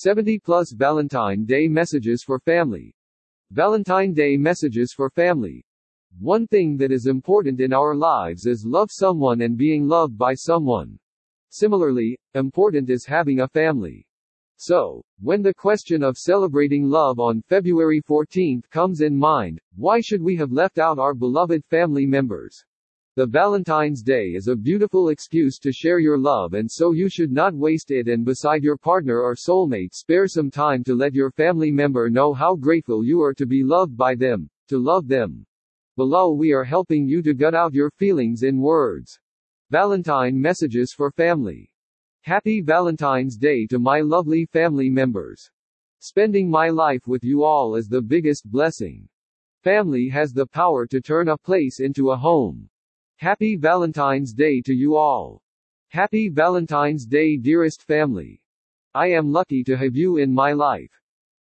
70 plus Valentine Day messages for family. Valentine Day messages for family. One thing that is important in our lives is love someone and being loved by someone. Similarly, important is having a family. So, when the question of celebrating love on February 14th comes in mind, why should we have left out our beloved family members? The Valentine's Day is a beautiful excuse to share your love and so you should not waste it and beside your partner or soulmate spare some time to let your family member know how grateful you are to be loved by them, to love them. Below we are helping you to gut out your feelings in words. Valentine messages for family. Happy Valentine's Day to my lovely family members. Spending my life with you all is the biggest blessing. Family has the power to turn a place into a home. Happy Valentine's Day to you all. Happy Valentine's Day dearest family. I am lucky to have you in my life.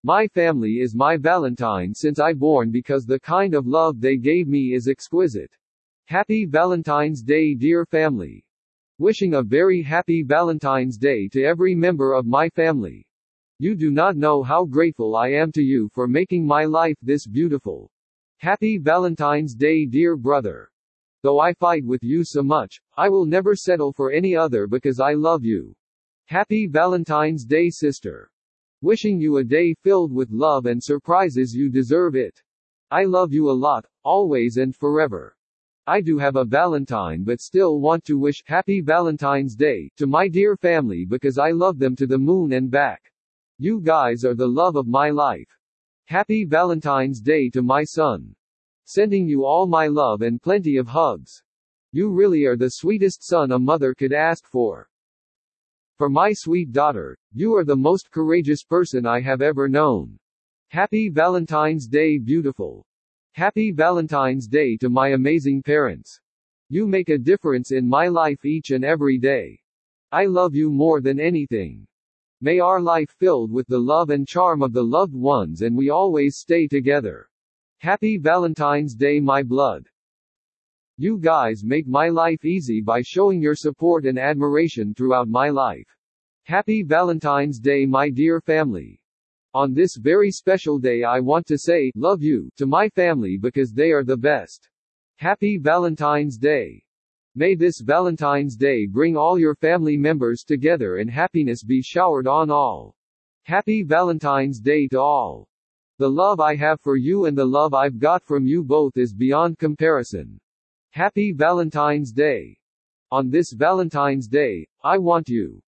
My family is my Valentine since I born because the kind of love they gave me is exquisite. Happy Valentine's Day dear family. Wishing a very happy Valentine's Day to every member of my family. You do not know how grateful I am to you for making my life this beautiful. Happy Valentine's Day dear brother. Though I fight with you so much, I will never settle for any other because I love you. Happy Valentine's Day, sister. Wishing you a day filled with love and surprises you deserve it. I love you a lot, always and forever. I do have a Valentine but still want to wish Happy Valentine's Day to my dear family because I love them to the moon and back. You guys are the love of my life. Happy Valentine's Day to my son. Sending you all my love and plenty of hugs. You really are the sweetest son a mother could ask for. For my sweet daughter, you are the most courageous person I have ever known. Happy Valentine's Day, beautiful. Happy Valentine's Day to my amazing parents. You make a difference in my life each and every day. I love you more than anything. May our life filled with the love and charm of the loved ones and we always stay together. Happy Valentine's Day my blood. You guys make my life easy by showing your support and admiration throughout my life. Happy Valentine's Day my dear family. On this very special day I want to say, love you, to my family because they are the best. Happy Valentine's Day. May this Valentine's Day bring all your family members together and happiness be showered on all. Happy Valentine's Day to all. The love I have for you and the love I've got from you both is beyond comparison. Happy Valentine's Day. On this Valentine's Day, I want you